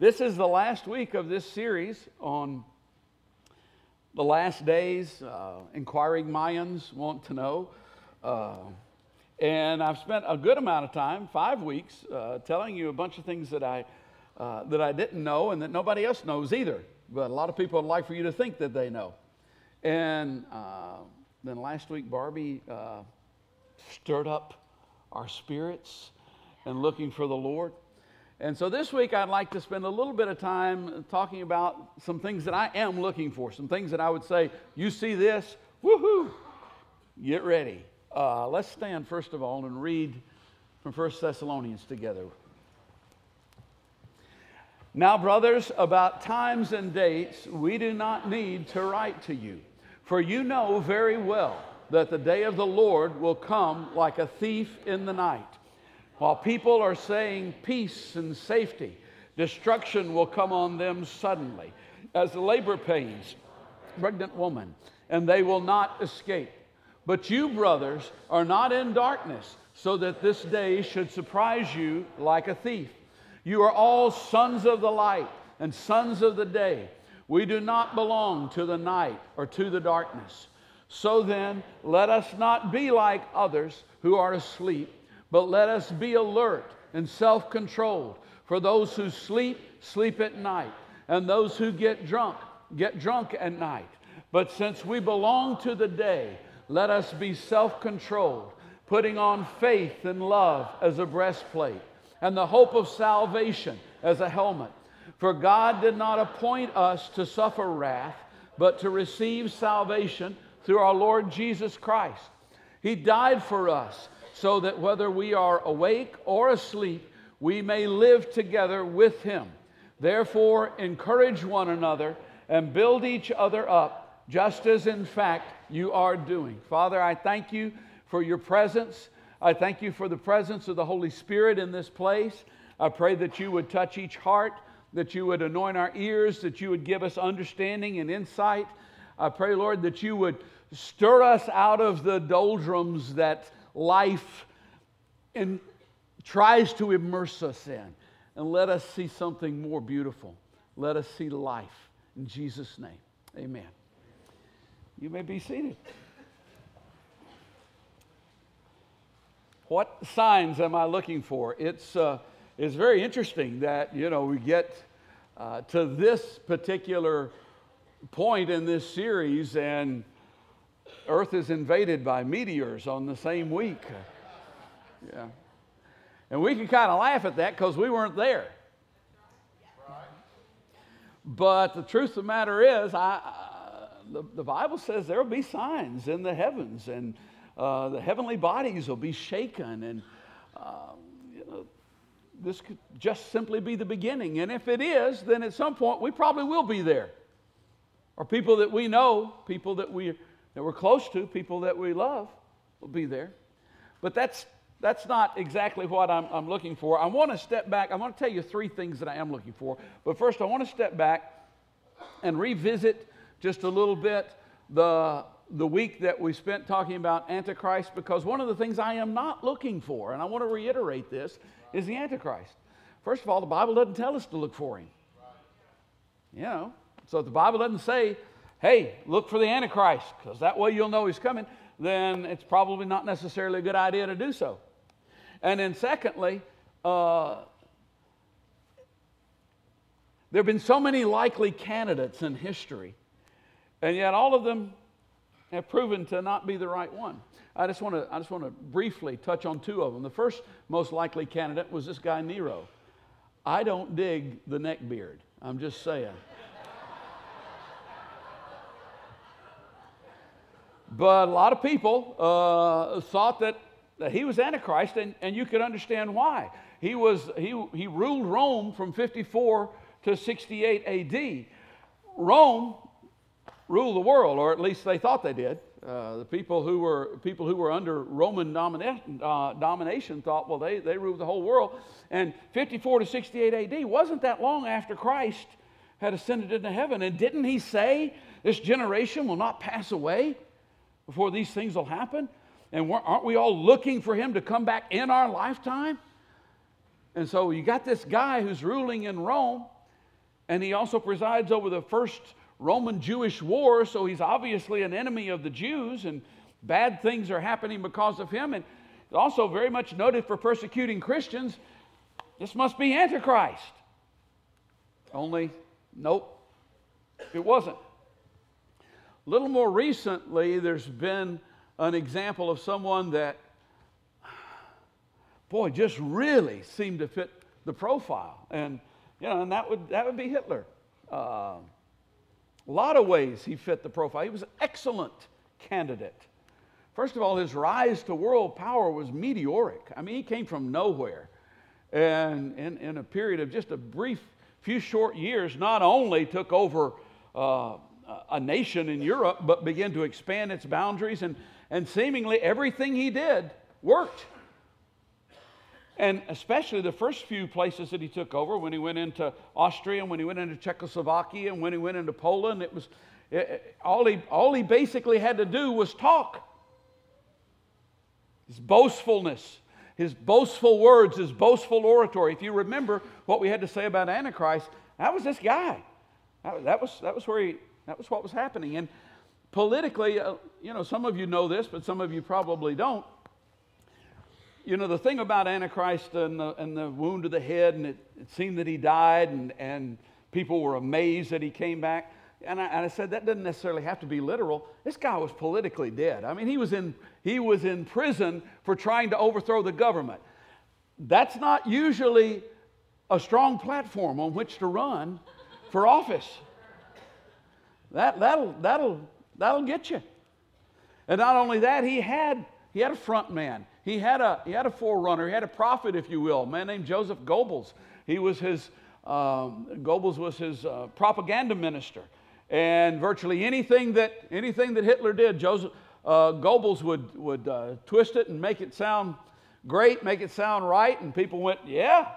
This is the last week of this series on the last days. Uh, inquiring Mayans want to know. Uh, and I've spent a good amount of time, five weeks, uh, telling you a bunch of things that I, uh, that I didn't know and that nobody else knows either. But a lot of people would like for you to think that they know. And uh, then last week, Barbie uh, stirred up our spirits and looking for the Lord. And so this week, I'd like to spend a little bit of time talking about some things that I am looking for, some things that I would say, you see this, woohoo, get ready. Uh, let's stand first of all and read from 1 Thessalonians together. Now, brothers, about times and dates, we do not need to write to you, for you know very well that the day of the Lord will come like a thief in the night. While people are saying peace and safety, destruction will come on them suddenly, as the labor pains, pregnant woman, and they will not escape. But you, brothers, are not in darkness, so that this day should surprise you like a thief. You are all sons of the light and sons of the day. We do not belong to the night or to the darkness. So then, let us not be like others who are asleep but let us be alert and self controlled. For those who sleep, sleep at night, and those who get drunk, get drunk at night. But since we belong to the day, let us be self controlled, putting on faith and love as a breastplate, and the hope of salvation as a helmet. For God did not appoint us to suffer wrath, but to receive salvation through our Lord Jesus Christ. He died for us so that whether we are awake or asleep, we may live together with him. Therefore, encourage one another and build each other up, just as in fact you are doing. Father, I thank you for your presence. I thank you for the presence of the Holy Spirit in this place. I pray that you would touch each heart, that you would anoint our ears, that you would give us understanding and insight. I pray, Lord, that you would stir us out of the doldrums that life and tries to immerse us in. And let us see something more beautiful. Let us see life. In Jesus' name, amen. You may be seated. What signs am I looking for? It's, uh, it's very interesting that, you know, we get uh, to this particular point in this series and Earth is invaded by meteors on the same week. Yeah. And we can kind of laugh at that because we weren't there. But the truth of the matter is, I, the, the, Bible says there will be signs in the heavens, and uh, the heavenly bodies will be shaken, and uh, you know, this could just simply be the beginning. And if it is, then at some point we probably will be there. Or people that we know, people that we that we're close to, people that we love, will be there. But that's, that's not exactly what I'm, I'm looking for. I want to step back. I want to tell you three things that I am looking for. But first, I want to step back and revisit just a little bit the, the week that we spent talking about Antichrist because one of the things I am not looking for, and I want to reiterate this, is the Antichrist. First of all, the Bible doesn't tell us to look for him. You know, so the Bible doesn't say hey, look for the Antichrist, because that way you'll know he's coming, then it's probably not necessarily a good idea to do so. And then, secondly, uh, there have been so many likely candidates in history, and yet all of them have proven to not be the right one. I just want to, I just want to briefly touch on two of them. The first most likely candidate was this guy, Nero. I don't dig the neck beard. I'm just saying. But a lot of people uh, thought that, that he was Antichrist, and, and you could understand why. He, was, he, he ruled Rome from 54 to 68 AD. Rome ruled the world, or at least they thought they did. Uh, the people who were people who were under Roman domina- uh, domination thought, well, they, they ruled the whole world. And 54 to 68 AD wasn't that long after Christ had ascended into heaven. And didn't he say, this generation will not pass away? Before these things will happen? And aren't we all looking for him to come back in our lifetime? And so you got this guy who's ruling in Rome, and he also presides over the first Roman Jewish war, so he's obviously an enemy of the Jews, and bad things are happening because of him. And also very much noted for persecuting Christians. This must be Antichrist. Only, nope, it wasn't. A little more recently, there's been an example of someone that, boy, just really seemed to fit the profile. And, you know, and that would, that would be Hitler. Uh, a lot of ways he fit the profile. He was an excellent candidate. First of all, his rise to world power was meteoric. I mean, he came from nowhere. And in, in a period of just a brief few short years, not only took over uh, a nation in Europe, but began to expand its boundaries, and, and seemingly everything he did worked. And especially the first few places that he took over, when he went into Austria, and when he went into Czechoslovakia, and when he went into Poland, it was it, all, he, all he basically had to do was talk. His boastfulness, his boastful words, his boastful oratory. If you remember what we had to say about Antichrist, that was this guy. That, was, that was where he, that was what was happening. And politically, uh, you know, some of you know this, but some of you probably don't. You know, the thing about Antichrist and the, and the wound to the head, and it, it seemed that he died, and, and people were amazed that he came back. And I, and I, said that doesn't necessarily have to be literal. This guy was politically dead. I mean, he was in he was in prison for trying to overthrow the government. That's not usually a strong platform on which to run for office. That that'll that'll that'll get you. And not only that, he had he had a front man. He had a he had a forerunner. He had a prophet, if you will, a man named Joseph Goebbels. He was his um, Goebbels was his uh, propaganda minister. And virtually anything that, anything that Hitler did, Joseph uh, Goebbels would, would uh, twist it and make it sound great, make it sound right. And people went, yeah.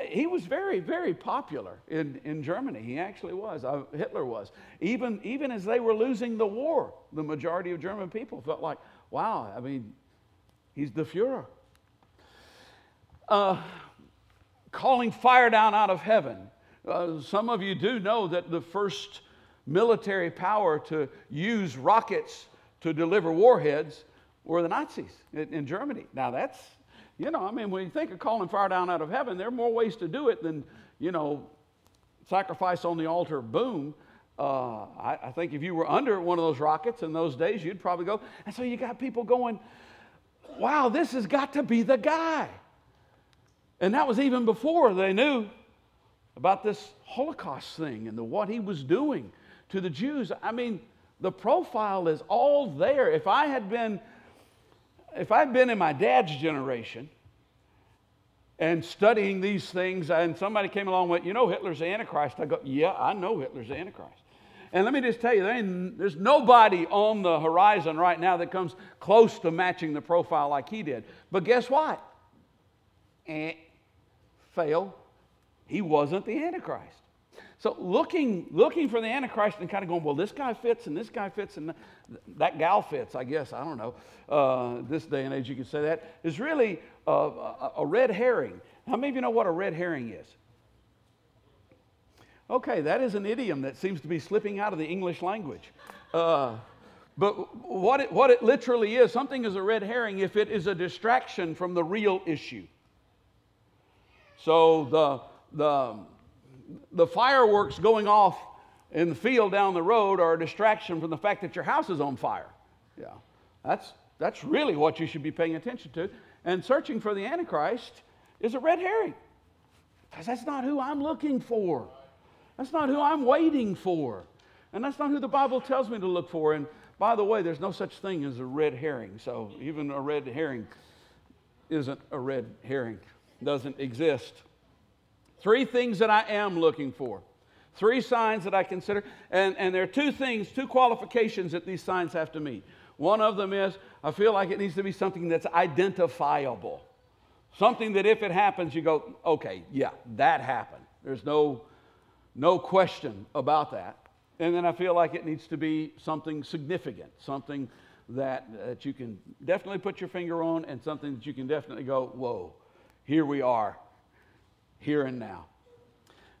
He was very, very popular in, in Germany. He actually was. Uh, Hitler was. Even, even as they were losing the war, the majority of German people felt like, wow, I mean, he's the Fuhrer. Uh, calling fire down out of heaven. Uh, some of you do know that the first military power to use rockets to deliver warheads were the Nazis in, in Germany. Now, that's, you know, I mean, when you think of calling fire down out of heaven, there are more ways to do it than, you know, sacrifice on the altar, boom. Uh, I, I, think if you were under one of those rockets in those days, you'd probably go. And so you got people going, wow, this has got to be the guy. And that was even before they knew about this Holocaust thing and the, what he was doing to the Jews. I mean, the profile is all there. If I had been, if I'd been in my dad's generation and studying these things, and somebody came along and went, you know, Hitler's the Antichrist, I go, yeah, I know Hitler's the Antichrist. And let me just tell you, there's nobody on the horizon right now that comes close to matching the profile like he did. But guess what? Eh, fail. He wasn't the Antichrist. So looking, looking for the Antichrist and kind of going, well, this guy fits and this guy fits and that gal fits, I guess. I don't know. Uh, this day and age, you could say that is really a, a, a red herring. How many of you know what a red herring is? Okay, that is an idiom that seems to be slipping out of the English language. Uh, but what it, what it literally is, something is a red herring if it is a distraction from the real issue. So the, the, the fireworks going off in the field down the road are a distraction from the fact that your house is on fire. Yeah, that's, that's really what you should be paying attention to. And searching for the Antichrist is a red herring because that's not who I'm looking for. That's not who I'm waiting for. And that's not who the Bible tells me to look for. And by the way, there's no such thing as a red herring. So even a red herring isn't a red herring, doesn't exist. Three things that I am looking for. Three signs that I consider. And, and there are two things, two qualifications that these signs have to meet. One of them is I feel like it needs to be something that's identifiable. Something that if it happens, you go, okay, yeah, that happened. There's no, no question about that. And then I feel like it needs to be something significant, something that, that you can definitely put your finger on, and something that you can definitely go, whoa, here we are here and now.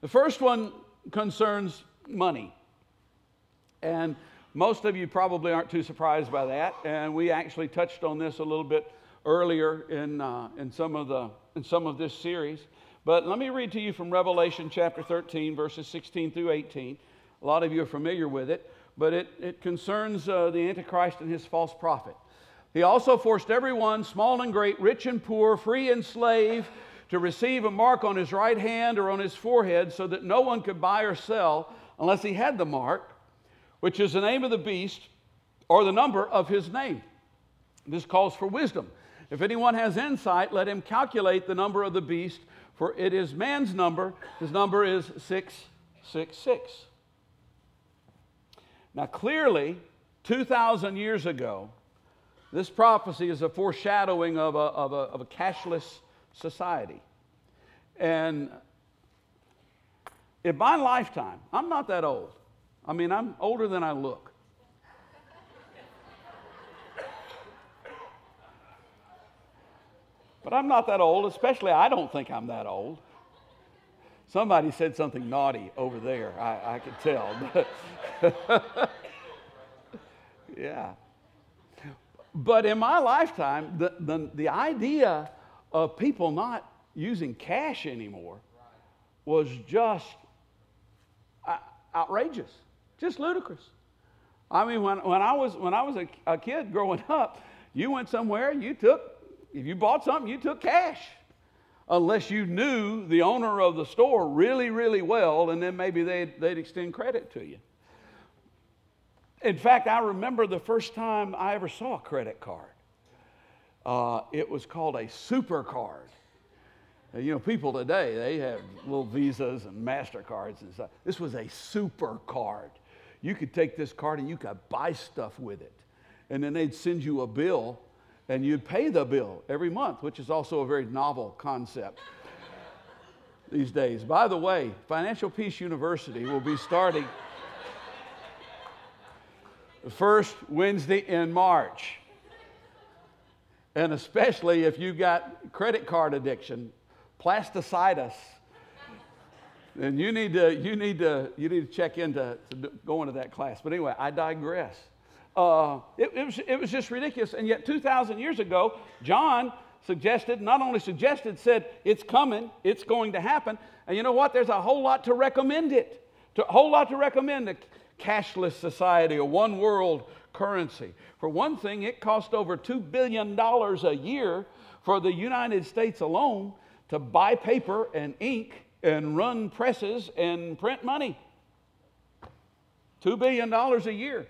The first one concerns money. And most of you probably aren't too surprised by that. And we actually touched on this a little bit earlier in, uh, in, some of the, in some of this series. But let me read to you from Revelation chapter 13, verses 16 through 18. A lot of you are familiar with it, but it, it concerns uh, the Antichrist and his false prophet. He also forced everyone, small and great, rich and poor, free and slave, to receive a mark on his right hand or on his forehead so that no one could buy or sell unless he had the mark, which is the name of the beast or the number of his name. This calls for wisdom. If anyone has insight, let him calculate the number of the beast, for it is man's number. His number is 666. Now, clearly, 2,000 years ago, this prophecy is a foreshadowing of a, of a, of a cashless society. And in my lifetime, I'm not that old. I mean, I'm older than I look. But I'm not that old, especially I don't think I'm that old. Somebody said something naughty over there, I, I could tell. yeah. But in my lifetime, the, the, the idea of people not using cash anymore was just uh, outrageous, just ludicrous. I mean, when, when I was, when I was a, a kid growing up, you went somewhere, you took, if you bought something, you took cash. Unless you knew the owner of the store really, really well, and then maybe they'd, they'd extend credit to you. In fact, I remember the first time I ever saw a credit card. Uh, it was called a super card. You know, people today, they have little visas and MasterCards and stuff. This was a super card. You could take this card and you could buy stuff with it. And then they'd send you a bill and you'd pay the bill every month, which is also a very novel concept these days. By the way, Financial Peace University will be starting the first Wednesday in March. And especially if you've got credit card addiction, plasticitis, then you need to, you need to, you need to check into to going to that class. But anyway, I digress. Uh, it, it, was, it was just ridiculous. And yet, 2,000 years ago, John suggested, not only suggested, said, it's coming, it's going to happen. And you know what? There's a whole lot to recommend it. To, A whole lot to recommend a cashless society, a one world currency. For one thing, it cost over $2 billion a year for the United States alone to buy paper and ink and run presses and print money. $2 billion a year.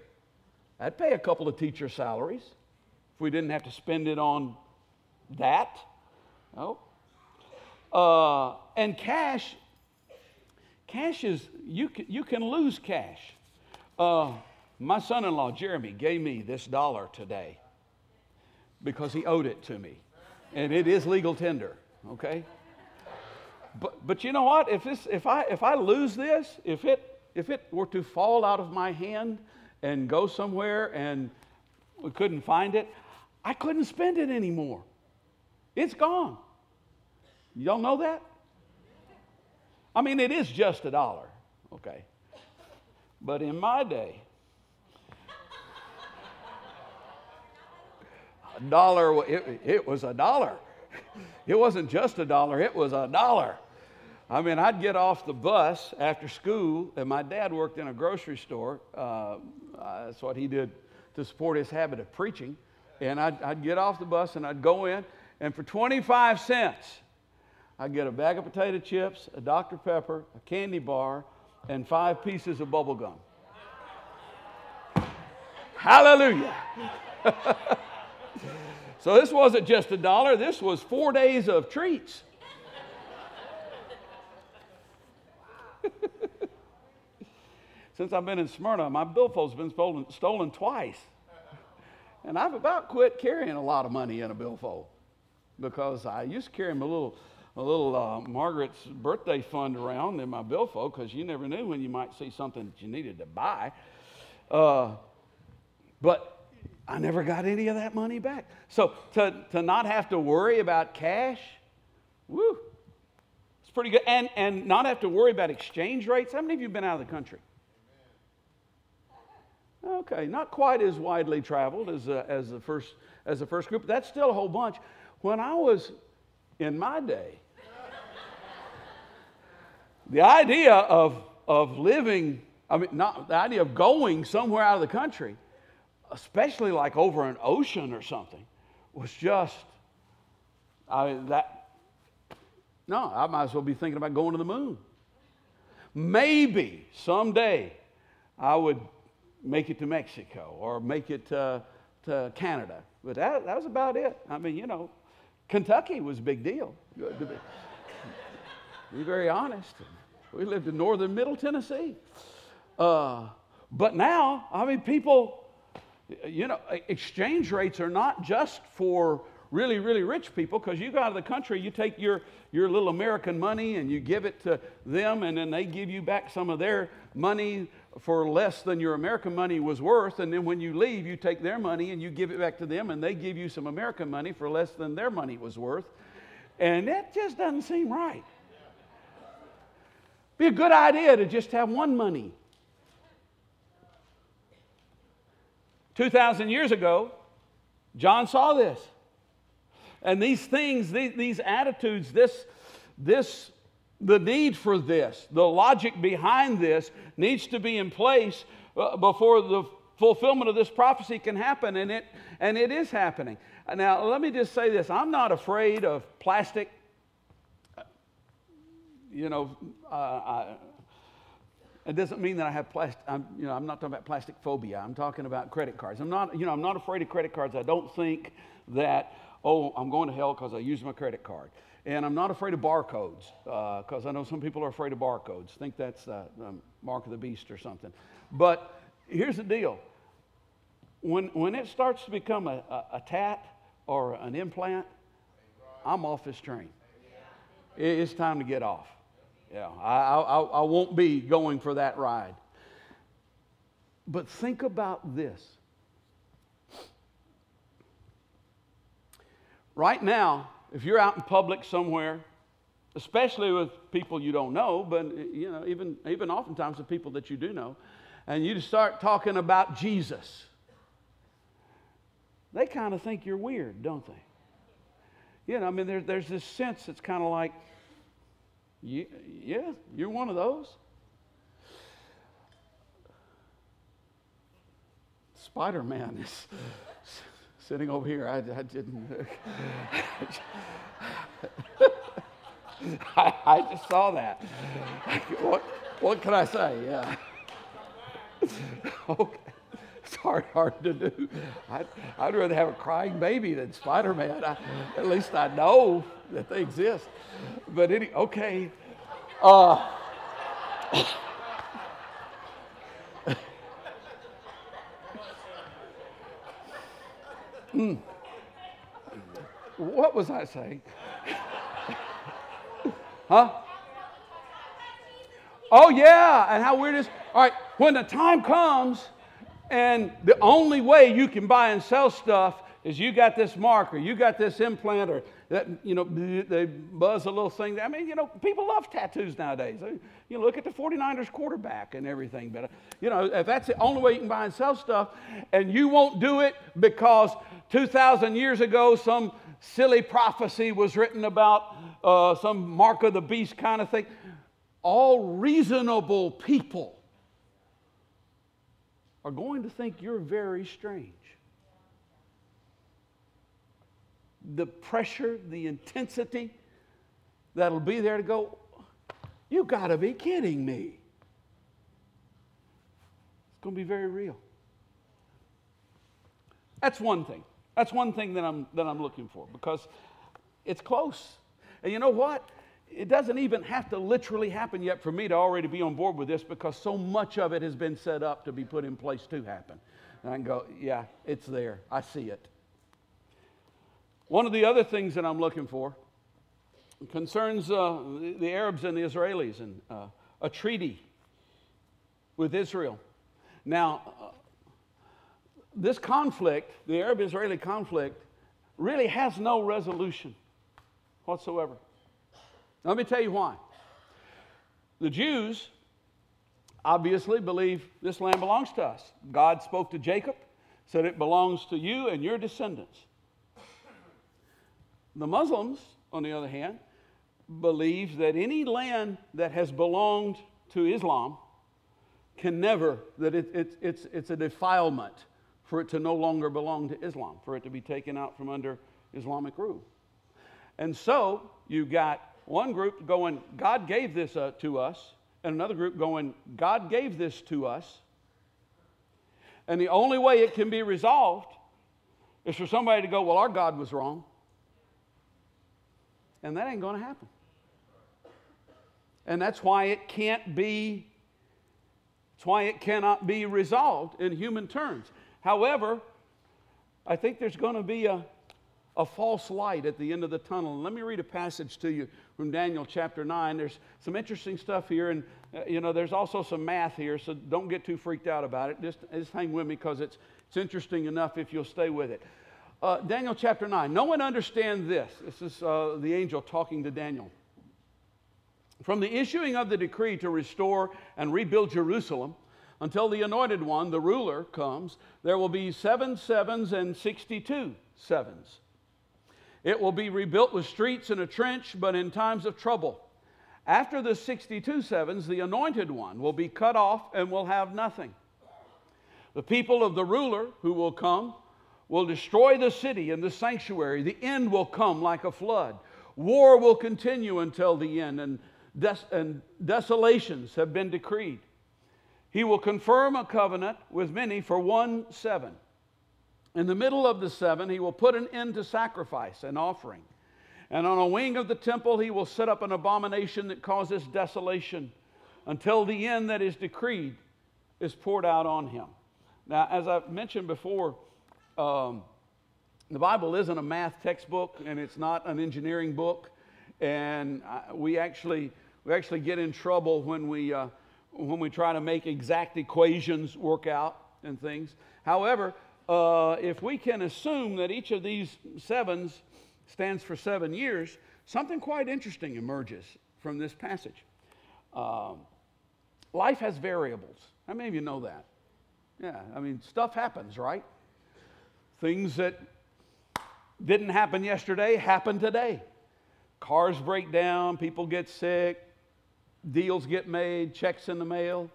I'd pay a couple of teacher salaries if we didn't have to spend it on that. Oh. Uh, and cash, cash is, you can, you can lose cash. Uh, my son in law, Jeremy, gave me this dollar today because he owed it to me. And it is legal tender okay? But, but you know what? If, this, if, I, if I lose this, if it, if it were to fall out of my hand and go somewhere and we couldn't find it, I couldn't spend it anymore. It's gone. Y'all know that? I mean, it is just a dollar, okay? But in my day, a dollar, it, it was a dollar. It wasn't just a dollar, it was a dollar. I mean, I'd get off the bus after school, and my dad worked in a grocery store. Uh, that's what he did to support his habit of preaching. And I'd, I'd get off the bus and I'd go in, and for 25 cents, I'd get a bag of potato chips, a Dr. Pepper, a candy bar, and five pieces of bubble gum. Hallelujah. So this wasn't just a dollar, this was four days of treats. Since I've been in Smyrna, my billfold's been stolen, stolen twice. And I've about quit carrying a lot of money in a billfold because I used to carry a little, a little uh, Margaret's birthday fund around in my billfold because you never knew when you might see something that you needed to buy. Uh, but I never got any of that money back. So to, to not have to worry about cash, woo, it's pretty good. And, and not have to worry about exchange rates. How many of you have been out of the country? Okay, not quite as widely traveled as, uh, as, the first, as the first group, that's still a whole bunch. When I was in my day, the idea of, of living, I mean, not the idea of going somewhere out of the country, especially like over an ocean or something, was just, I mean, that, no, I might as well be thinking about going to the moon. Maybe someday I would make it to Mexico or make it to, to Canada. But that, that was about it. I mean, you know, Kentucky was a big deal. Be, be very honest. We lived in northern middle Tennessee. Uh, but now, I mean, people, you know, exchange rates are not just for really, really rich people because you go out of the country, you take your, your little American money and you give it to them, and then they give you back some of their money for less than your American money was worth. And then when you leave, you take their money and you give it back to them, and they give you some American money for less than their money was worth. And that just doesn't seem right. Be a good idea to just have one money. 2,000 years ago, John saw this. And these things, these, these attitudes, this, this, the need for this, the logic behind this needs to be in place uh, before the fulfillment of this prophecy can happen, and it, and it is happening. Now, let me just say this I'm not afraid of plastic. You know, uh, I, it doesn't mean that I have plastic. I'm, you know, I'm not talking about plastic phobia. I'm talking about credit cards. I'm not, you know, I'm not afraid of credit cards. I don't think that oh, I'm going to hell because I used my credit card. And I'm not afraid of barcodes because uh, I know some people are afraid of barcodes. Think that's uh, the mark of the beast or something. But here's the deal when, when it starts to become a, a, a tat or an implant, I'm off this train. It's time to get off. Yeah, I, I, I won't be going for that ride. But think about this Right now, if you're out in public somewhere, especially with people you don't know, but you know, even, even oftentimes the people that you do know, and you start talking about Jesus, they kind of think you're weird, don't they? You know, I mean, there, there's this sense that's kind of like, yeah, you're one of those. Spider Man is sitting over here. I, I didn't. I, I, just saw that. What, what can I say? Yeah. okay. It's hard, hard to do. I'd, I'd rather have a crying baby than Spider Man. At least I know that they exist. But any, okay. Uh, Mm. What was I saying? huh? Oh, yeah, and how weird is. All right. when the time comes, and the only way you can buy and sell stuff is you got this marker, you got this implant or that, you know, they buzz a little thing. I mean, you know, people love tattoos nowadays. You look at the 49ers quarterback and everything. But, you know, if that's the only way you can buy and sell stuff and you won't do it because 2,000 years ago some silly prophecy was written about uh, some mark of the beast kind of thing, all reasonable people are going to think you're very strange. the pressure, the intensity that'll be there to go, you got to be kidding me. It's going to be very real. That's one thing. That's one thing that I'm, that I'm looking for because it's close. And you know what? It doesn't even have to literally happen yet for me to already be on board with this because so much of it has been set up to be put in place to happen. And I can go, yeah, it's there. I see it. One of the other things that I'm looking for concerns uh, the, Arabs and the Israelis and uh, a treaty with Israel. Now, uh, this conflict, the Arab Israeli conflict, really has no resolution whatsoever. Let me tell you why. The Jews obviously believe this land belongs to us. God spoke to Jacob, said it belongs to you and your descendants. The Muslims, on the other hand, believe that any land that has belonged to Islam can never, that it, it, it's, it's a defilement for it to no longer belong to Islam, for it to be taken out from under Islamic rule. And so you've got one group going, God gave this uh, to us, and another group going, God gave this to us. And the only way it can be resolved is for somebody to go, Well, our God was wrong. And that ain't going to happen. And that's why it can't be, that's why it cannot be resolved in human terms. However, I think there's going to be a, a false light at the end of the tunnel. And let me read a passage to you from Daniel chapter 9. There's some interesting stuff here, and uh, you know, there's also some math here, so don't get too freaked out about it. Just, just hang with me because it's, it's interesting enough if you'll stay with it. Uh, Daniel chapter 9. No one understands this. This is uh, the angel talking to Daniel. From the issuing of the decree to restore and rebuild Jerusalem until the anointed one, the ruler, comes, there will be seven sevens and 62 sevens. It will be rebuilt with streets and a trench, but in times of trouble. After the 62 sevens, the anointed one will be cut off and will have nothing. The people of the ruler who will come will destroy the city and the sanctuary. The end will come like a flood. War will continue until the end, and, des- and desolations have been decreed. He will confirm a covenant with many for one seven. In the middle of the seven, he will put an end to sacrifice and offering. And on a wing of the temple, he will set up an abomination that causes desolation until the end that is decreed is poured out on him. Now, as I've mentioned before, um, the Bible isn't a math textbook and it's not an engineering book. And I, we, actually, we actually get in trouble when we, uh, when we try to make exact equations work out and things. However, uh, if we can assume that each of these sevens stands for seven years, something quite interesting emerges from this passage. Um, life has variables. How many of you know that? Yeah, I mean, stuff happens, right? Things that didn't happen yesterday happen today. Cars break down, people get sick, deals get made, checks in the mail.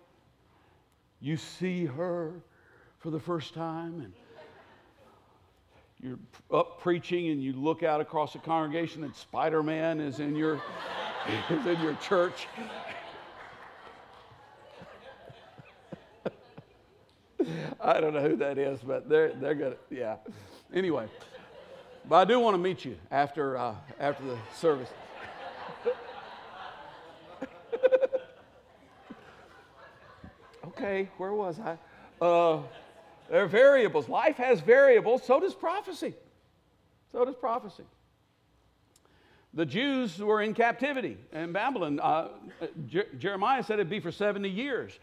You see her for the first time and you're up preaching and you look out across the congregation and Spider-Man is in your is in your church. I don't know who that is, but they're they're good. Yeah. Anyway, but I do want to meet you after uh, after the service. okay, where was I? Uh, there are variables. Life has variables, so does prophecy. So does prophecy. The Jews were in captivity in Babylon. Uh, Jer- Jeremiah said it'd be for 70 years.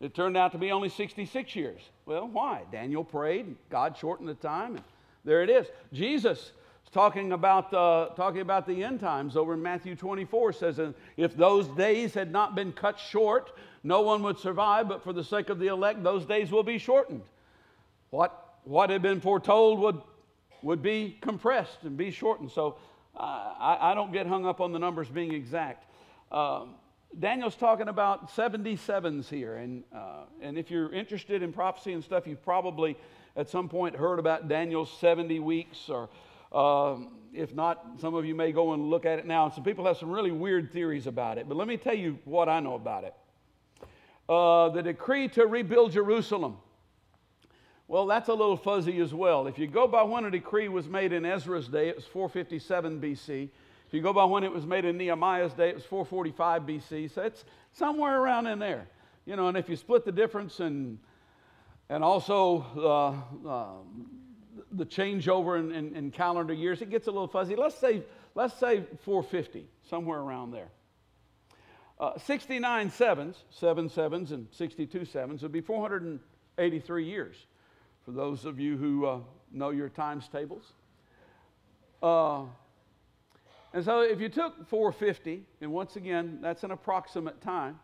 It turned out to be only 66 years. Well, why? Daniel prayed, God shortened the time, and there it is. Jesus is talking about, uh, talking about the end times over in Matthew 24 says, If those days had not been cut short, no one would survive, but for the sake of the elect, those days will be shortened. What, what had been foretold would, would be compressed and be shortened. So I, I, don't get hung up on the numbers being exact. Um, Daniel's talking about 77s here. And, uh, and if you're interested in prophecy and stuff, you've probably at some point heard about Daniel's 70 weeks, or uh, if not, some of you may go and look at it now. And some people have some really weird theories about it. But let me tell you what I know about it. Uh, the decree to rebuild Jerusalem well, that's a little fuzzy as well. If you go by when a decree was made in Ezra's day, it was 457 BC. If you go by when it was made in Nehemiah's day, it was 445 BC. So it's somewhere around in there. You know, and if you split the difference and and also uh, uh, the changeover in, in, in, calendar years, it gets a little fuzzy. Let's say let's say 450, somewhere around there. Uh, 69 sevens, seven sevens, and 62 sevens would be 483 years for those of you who uh, know your times tables. Uh, And so if you took 450, and once again, that's an approximate time,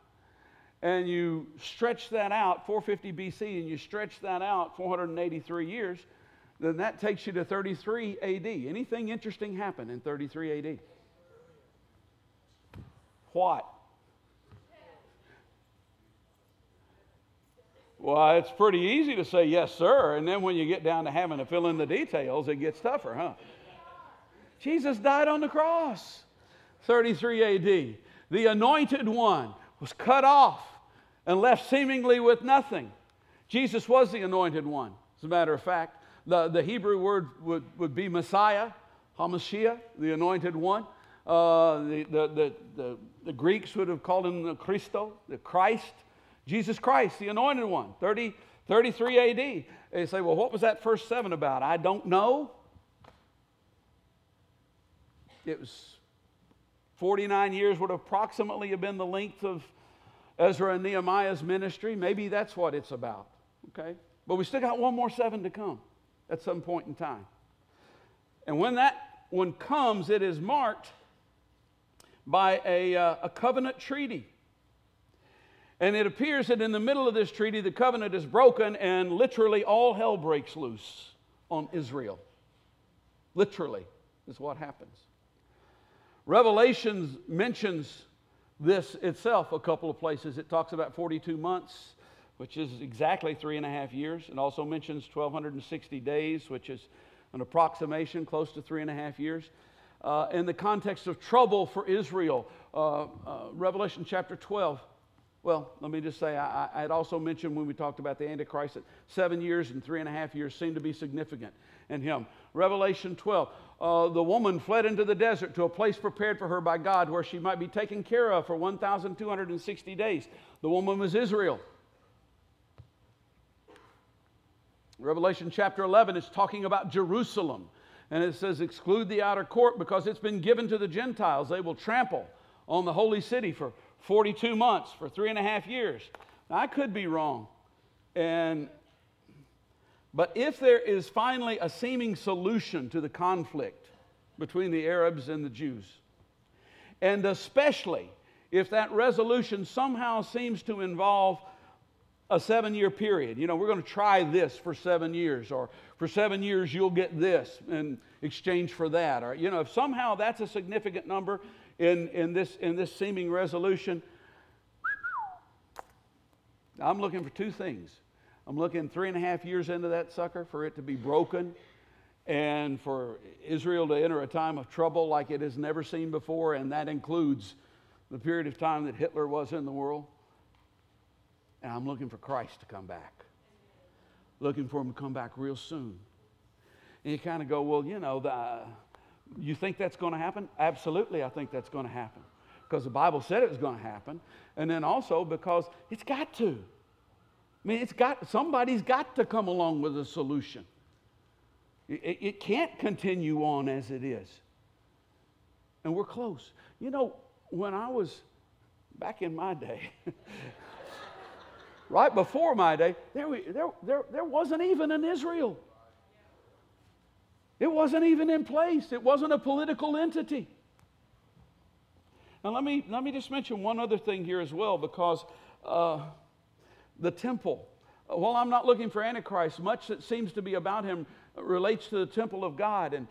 and you stretch that out, 450 BC, and you stretch that out 483 years, then that takes you to 33 AD. Anything interesting happened in 33 AD? What? Well, it's pretty easy to say yes, sir, and then when you get down to having to fill in the details, it gets tougher, huh? Jesus died on the cross, 33 AD. The anointed one was cut off and left seemingly with nothing. Jesus was the anointed one, as a matter of fact. The, the Hebrew word would, would be Messiah, Hamashiach, the anointed one. Uh, the, the, the, the, the Greeks would have called him the Christo, the Christ. Jesus Christ, the anointed one, 30, 33 AD. They say, well, what was that first seven about? I don't know. It was 49 years would approximately have been the length of Ezra and Nehemiah's ministry. Maybe that's what it's about. Okay? But we still got one more seven to come at some point in time. And when that one comes, it is marked by a, uh, a covenant treaty. And it appears that in the middle of this treaty, the covenant is broken and literally all hell breaks loose on Israel. Literally, is what happens. Revelations mentions this itself a couple of places. It talks about 42 months, which is exactly three and a half years. It also mentions 1,260 days, which is an approximation close to three and a half years. Uh, in the context of trouble for Israel, uh, uh, Revelation chapter 12 well, let me just say, I, I, had also mentioned when we talked about the Antichrist that seven years and three and a half years seem to be significant in him. Revelation 12, uh, the woman fled into the desert to a place prepared for her by God where she might be taken care of for 1,260 days. The woman was Israel. Revelation chapter 11 is talking about Jerusalem. And it says, exclude the outer court because it's been given to the Gentiles. They will trample on the holy city for 42 months, for three and a half years. Now, I could be wrong. And, but if there is finally a seeming solution to the conflict between the Arabs and the Jews, and especially if that resolution somehow seems to involve a seven year period. You know, we're going to try this for seven years, or for seven years you'll get this in exchange for that. Or, you know, if somehow that's a significant number, in, in, this, in this seeming resolution? I'm looking for two things. I'm looking three and a half years into that sucker for it to be broken and for Israel to enter a time of trouble like it has never seen before, and that includes the period of time that Hitler was in the world. And I'm looking for Christ to come back, looking for him to come back real soon. And you kind of go, well, you know, the, you think that's going to happen? Absolutely, I think that's going to happen. Because the Bible said it was going to happen. And then also because it's got to. I mean, it's got, somebody's got to come along with a solution. It, it can't continue on as it is. And we're close. You know, when I was back in my day, right before my day, there, there, there, there wasn't even an Israel. It wasn't even in place, it wasn't a political entity. Now, let me, let me just mention one other thing here as well, because uh, the temple. While I'm not looking for Antichrist, much that seems to be about him relates to the temple of God. And,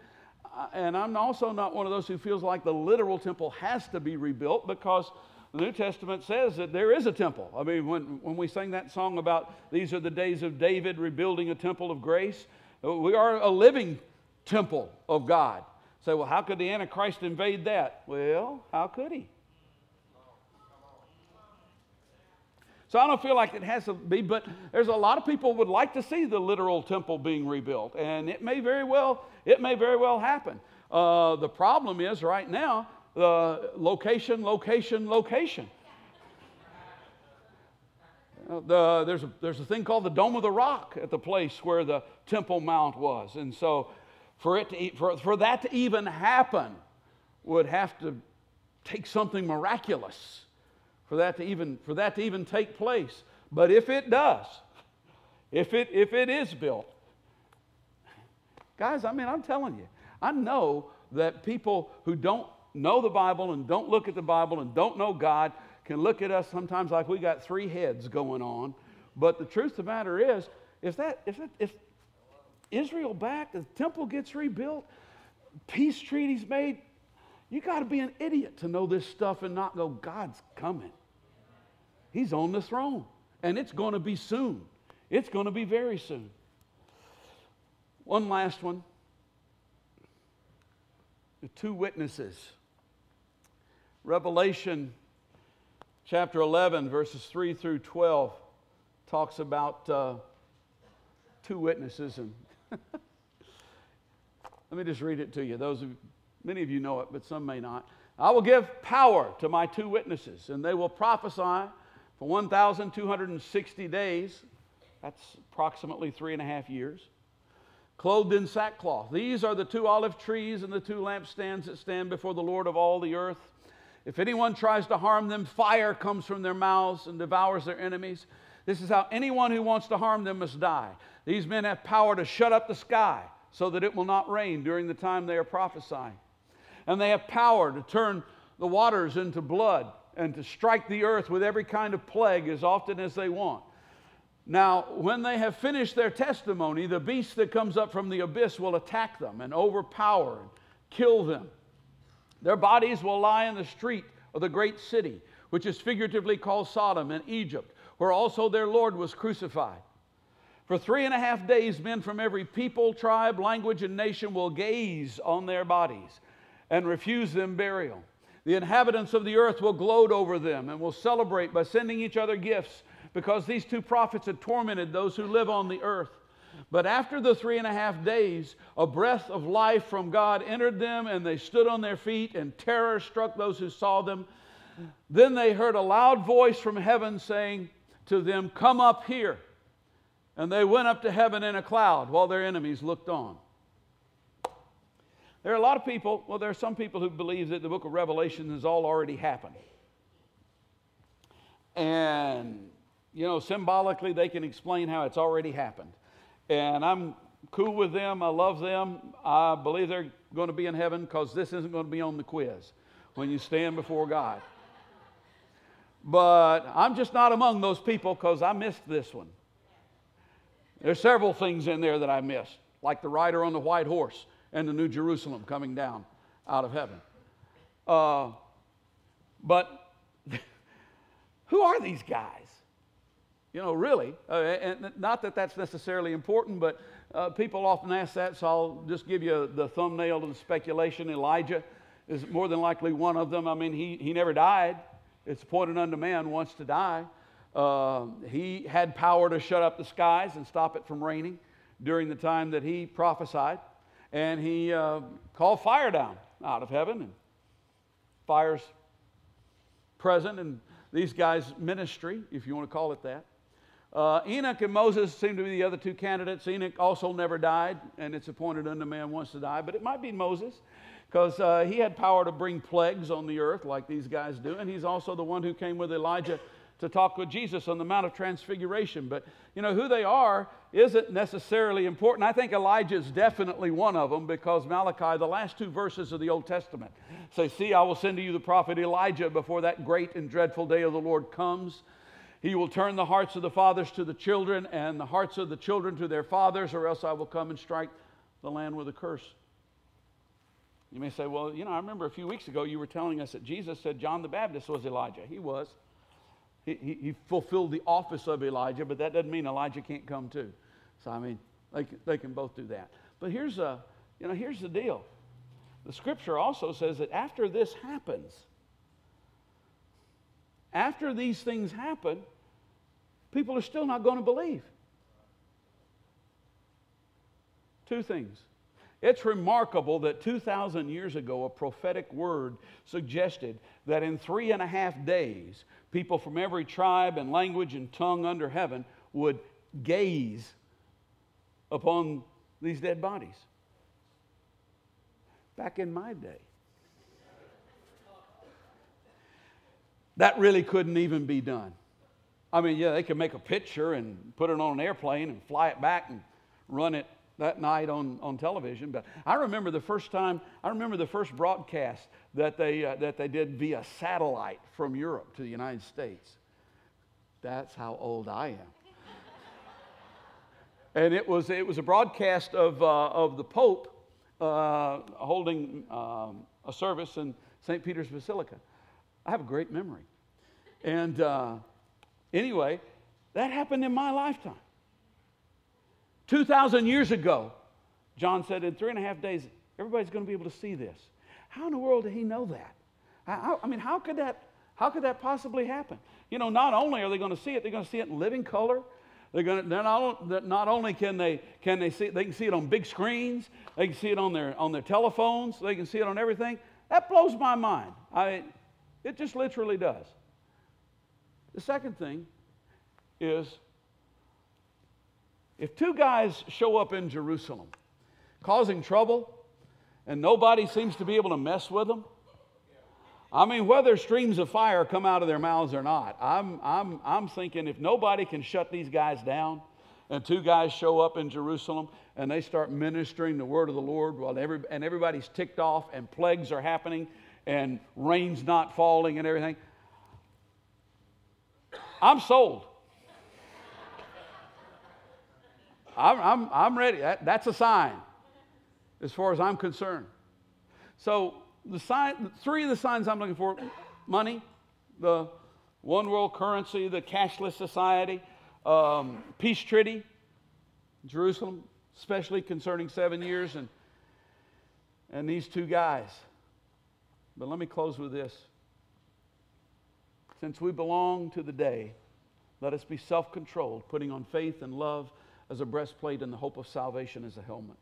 uh, and I'm also not one of those who feels like the literal temple has to be rebuilt because the New Testament says that there is a temple. I mean, when, when we sing that song about these are the days of David rebuilding a temple of grace, we are a living temple of God. Say, well, how could the Antichrist invade that? Well, how could he? So I don't feel like it has to be, but there's a lot of people would like to see the literal temple being rebuilt, and it may very well, it may very well happen. Uh, the problem is right now, the location, location, location. Uh, the, there's, a, there's a thing called the Dome of the Rock at the place where the Temple Mount was. And so for, it to, for, for that to even happen would have to take something miraculous for that to even, for that to even take place. But if it does, if it, if it is built, guys, I mean, I'm telling you, I know that people who don't know the Bible and don't look at the Bible and don't know God can look at us sometimes like we got three heads going on. But the truth of the matter is, if that, if, that, if Israel back, the temple gets rebuilt, peace treaties made, you got to be an idiot to know this stuff and not go, God's coming. He's on the throne. And it's going to be soon. It's going to be very soon. One last one. The two witnesses. Revelation chapter 11, verses 3 through 12, talks about uh, two witnesses. And let me just read it to you. Those of, many of you know it, but some may not. I will give power to my two witnesses, and they will prophesy for 1,260 days. That's approximately three and a half years. Clothed in sackcloth. These are the two olive trees and the two lampstands that stand before the Lord of all the earth. If anyone tries to harm them, fire comes from their mouths and devours their enemies. This is how anyone who wants to harm them must die. These men have power to shut up the sky so that it will not rain during the time they are prophesying. And they have power to turn the waters into blood and to strike the earth with every kind of plague as often as they want. Now, when they have finished their testimony, the beast that comes up from the abyss will attack them and overpower and kill them. Their bodies will lie in the street of the great city, which is figuratively called Sodom in Egypt, where also their Lord was crucified. For three and a half days, men from every people, tribe, language, and nation will gaze on their bodies and refuse them burial. The inhabitants of the earth will gloat over them and will celebrate by sending each other gifts because these two prophets had tormented those who live on the earth. But after the three and a half days, a breath of life from God entered them, and they stood on their feet, and terror struck those who saw them. Then they heard a loud voice from heaven saying to them, Come up here. And they went up to heaven in a cloud while their enemies looked on. There are a lot of people, well, there are some people who believe that the book of Revelation has all already happened. And, you know, symbolically, they can explain how it's already happened. And I'm cool with them. I love them. I believe they're going to be in heaven because this isn't going to be on the quiz when you stand before God. But I'm just not among those people because I missed this one. There's several things in there that I missed, like the rider on the white horse and the New Jerusalem coming down out of heaven. Uh, but who are these guys? You know, really. Uh, and not that that's necessarily important, but uh, people often ask that, so I'll just give you the thumbnail of the speculation. Elijah is more than likely one of them. I mean, he, he never died. It's appointed unto man once to die. Uh, he had power to shut up the skies and stop it from raining during the time that he prophesied and he uh, called fire down out of heaven, and fire's present in these guys' ministry, if you want to call it that. Uh, Enoch and Moses seem to be the other two candidates. Enoch also never died, and it's appointed unto man once to die, but it might be Moses because uh, he had power to bring plagues on the earth like these guys do, and he's also the one who came with Elijah to talk with Jesus on the Mount of Transfiguration. But, you know, who they are isn't necessarily important. I think Elijah is definitely one of them because Malachi, the last two verses of the Old Testament, say, See, I will send to you the prophet Elijah before that great and dreadful day of the Lord comes. He will turn the hearts of the fathers to the children and the hearts of the children to their fathers, or else I will come and strike the land with a curse. You may say, Well, you know, I remember a few weeks ago you were telling us that Jesus said John the Baptist was Elijah. He was. He, he, he fulfilled the office of Elijah, but that doesn't mean Elijah can't come too. So, I mean, they, they can both do that. But here's, a, you know, here's the deal the scripture also says that after this happens, after these things happen, people are still not going to believe. Two things. It's remarkable that 2,000 years ago, a prophetic word suggested that in three and a half days, people from every tribe and language and tongue under heaven would gaze upon these dead bodies. Back in my day, that really couldn't even be done. I mean, yeah, they could make a picture and put it on an airplane and fly it back and run it that night on, on television. But I remember the first time, I remember the first broadcast that they, uh, that they did via satellite from Europe to the United States. That's how old I am. and it was, it was a broadcast of, uh, of the Pope uh, holding um, a service in St. Peter's Basilica. I have a great memory. And uh, anyway, that happened in my lifetime. 2,000 years ago, John said, in three and a half days, everybody's going to be able to see this. How in the world did he know that? I, I mean, how could that, how could that possibly happen? You know, not only are they going to see it, they're going to see it in living color. They're going to, they're not, not only can they, can they see it, they can see it on big screens, they can see it on their, on their telephones, they can see it on everything. That blows my mind. I, it just literally does. The second thing is if two guys show up in Jerusalem causing trouble and nobody seems to be able to mess with them, I mean, whether streams of fire come out of their mouths or not, I'm, I'm, I'm thinking if nobody can shut these guys down, and two guys show up in Jerusalem and they start ministering the word of the Lord while every, and everybody's ticked off and plagues are happening and rain's not falling and everything. I'm sold. I'm, I'm, I'm ready. That, that's a sign as far as I'm concerned. So, the sign, three of the signs I'm looking for money, the one world currency, the cashless society, um, peace treaty, Jerusalem, especially concerning seven years, and, and these two guys. But let me close with this. Since we belong to the day, let us be self controlled, putting on faith and love as a breastplate and the hope of salvation as a helmet.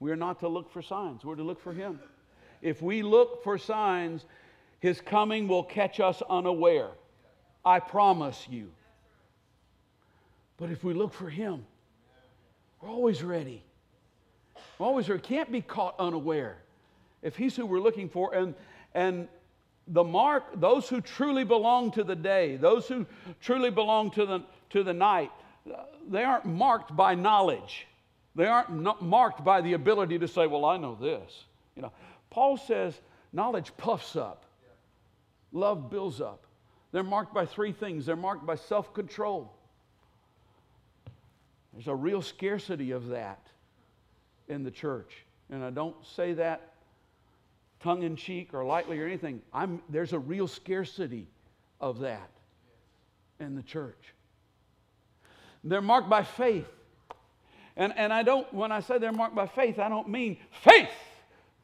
We are not to look for signs, we're to look for Him. If we look for signs, His coming will catch us unaware. I promise you. But if we look for Him, we're always ready. We're always ready. Can't be caught unaware. If He's who we're looking for, and, and the mark, those who truly belong to the day, those who truly belong to the, to the night, they aren't marked by knowledge. They aren't marked by the ability to say, well, I know this. You know, Paul says knowledge puffs up, love builds up. They're marked by three things they're marked by self control. There's a real scarcity of that in the church. And I don't say that tongue in cheek or lightly or anything. I'm, there's a real scarcity of that in the church. They're marked by faith. And, and I don't, when I say they're marked by faith, I don't mean faith,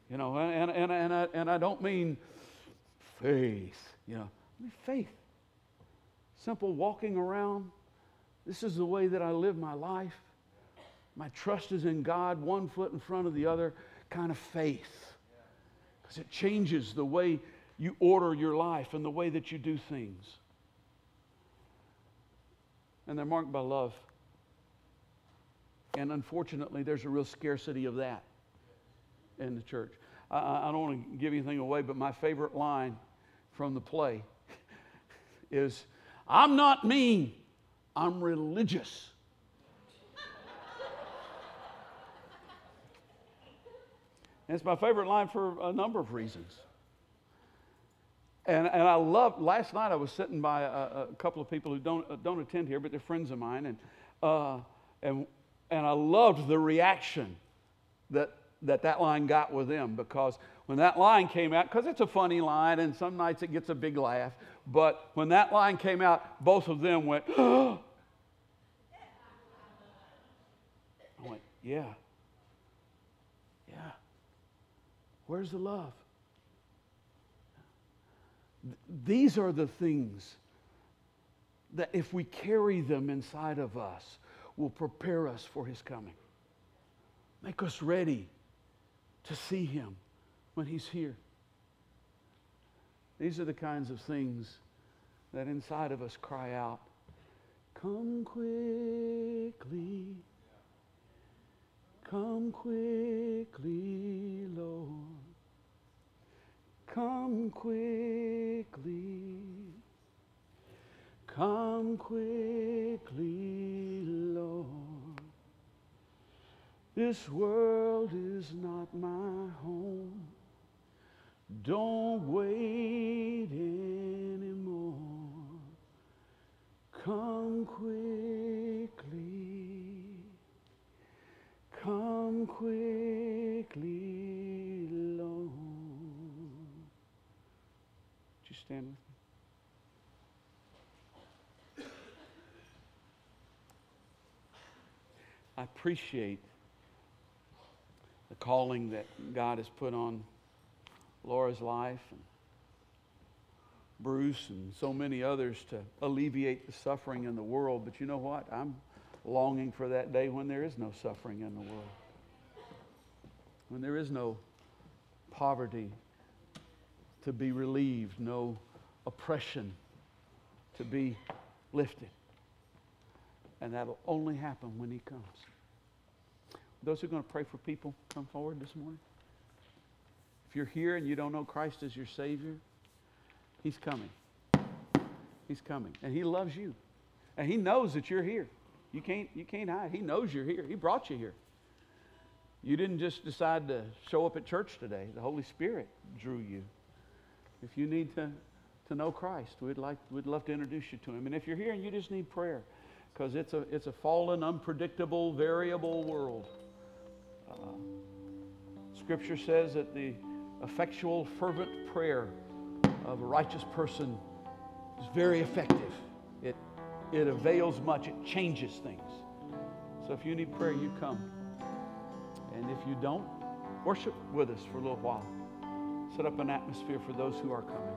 you know, and, and, and, I, and I don't mean faith, you know, I mean faith. Simple walking around. This is the way that I live my life. My trust is in God, one foot in front of the other, kind of faith because it changes the way you order your life and the way that you do things. And they're marked by love. And unfortunately, there's a real scarcity of that in the church. I, I don't want to give anything away, but my favorite line from the play is I'm not mean, I'm religious. And it's my favorite line for a number of reasons. And, and I love, last night I was sitting by a, a couple of people who don't, uh, don't attend here, but they're friends of mine. And, uh, and, and I loved the reaction that, that that line got with them because when that line came out, because it's a funny line and some nights it gets a big laugh, but when that line came out, both of them went, I went, yeah, yeah, Where's the love? These are the things that, if we carry them inside of us, will prepare us for His coming. Make us ready to see Him when He's here. These are the kinds of things that inside of us cry out, Come quickly. Come quickly, Lord. Come quickly. Come quickly, Lord. This world is not my home. Don't wait anymore. Come quickly. Come quickly, stand with me? I appreciate the calling that God has put on Laura's life and Bruce and so many others to alleviate the suffering in the world. But you know what? I'm longing for that day when there is no suffering in the world, when there is no poverty to be relieved, no oppression to be lifted. And that'll only happen when He comes. Those who are going to pray for people, come forward this morning. If you're here and you don't know Christ as your Savior, He's coming. He's coming. And He loves you. And He knows that you're here. You can't, you can't hide. He knows you're here. He brought you here. You didn't just decide to show up at church today. The Holy Spirit drew you. If you need to, to know Christ, we'd, like, we'd love to introduce you to Him. And if you're here and you just need prayer, because it's a, it's a fallen, unpredictable, variable world. Uh, scripture says that the effectual, fervent prayer of a righteous person is very effective. It, it avails much, it changes things. So if you need prayer, you come. And if you don't, worship with us for a little while. Up an atmosphere for those who are coming.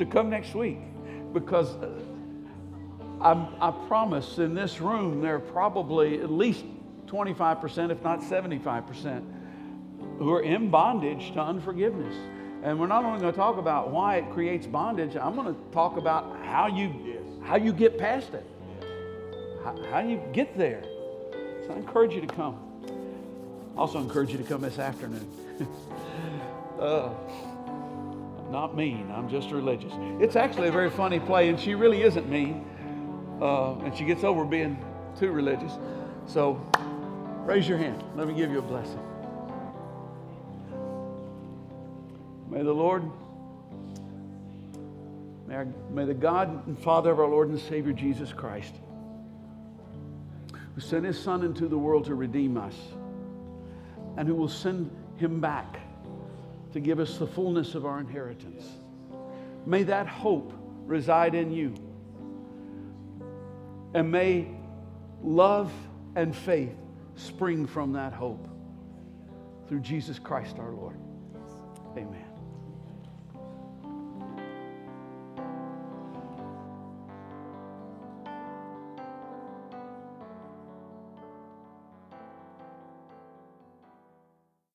To come next week because uh, I'm, I promise in this room there are probably at least 25%, if not 75%, who are in bondage to unforgiveness. And we're not only going to talk about why it creates bondage, I'm going to talk about how you, how you get past it, how, how you get there. So I encourage you to come. Also encourage you to come this afternoon. uh, not mean, I'm just religious. It's actually a very funny play, and she really isn't mean. Uh, and she gets over being too religious. So raise your hand. Let me give you a blessing. May the Lord, may, our, may the God and Father of our Lord and Savior Jesus Christ, who sent his Son into the world to redeem us, and who will send him back to give us the fullness of our inheritance. May that hope reside in you. And may love and faith spring from that hope through Jesus Christ our Lord. Amen.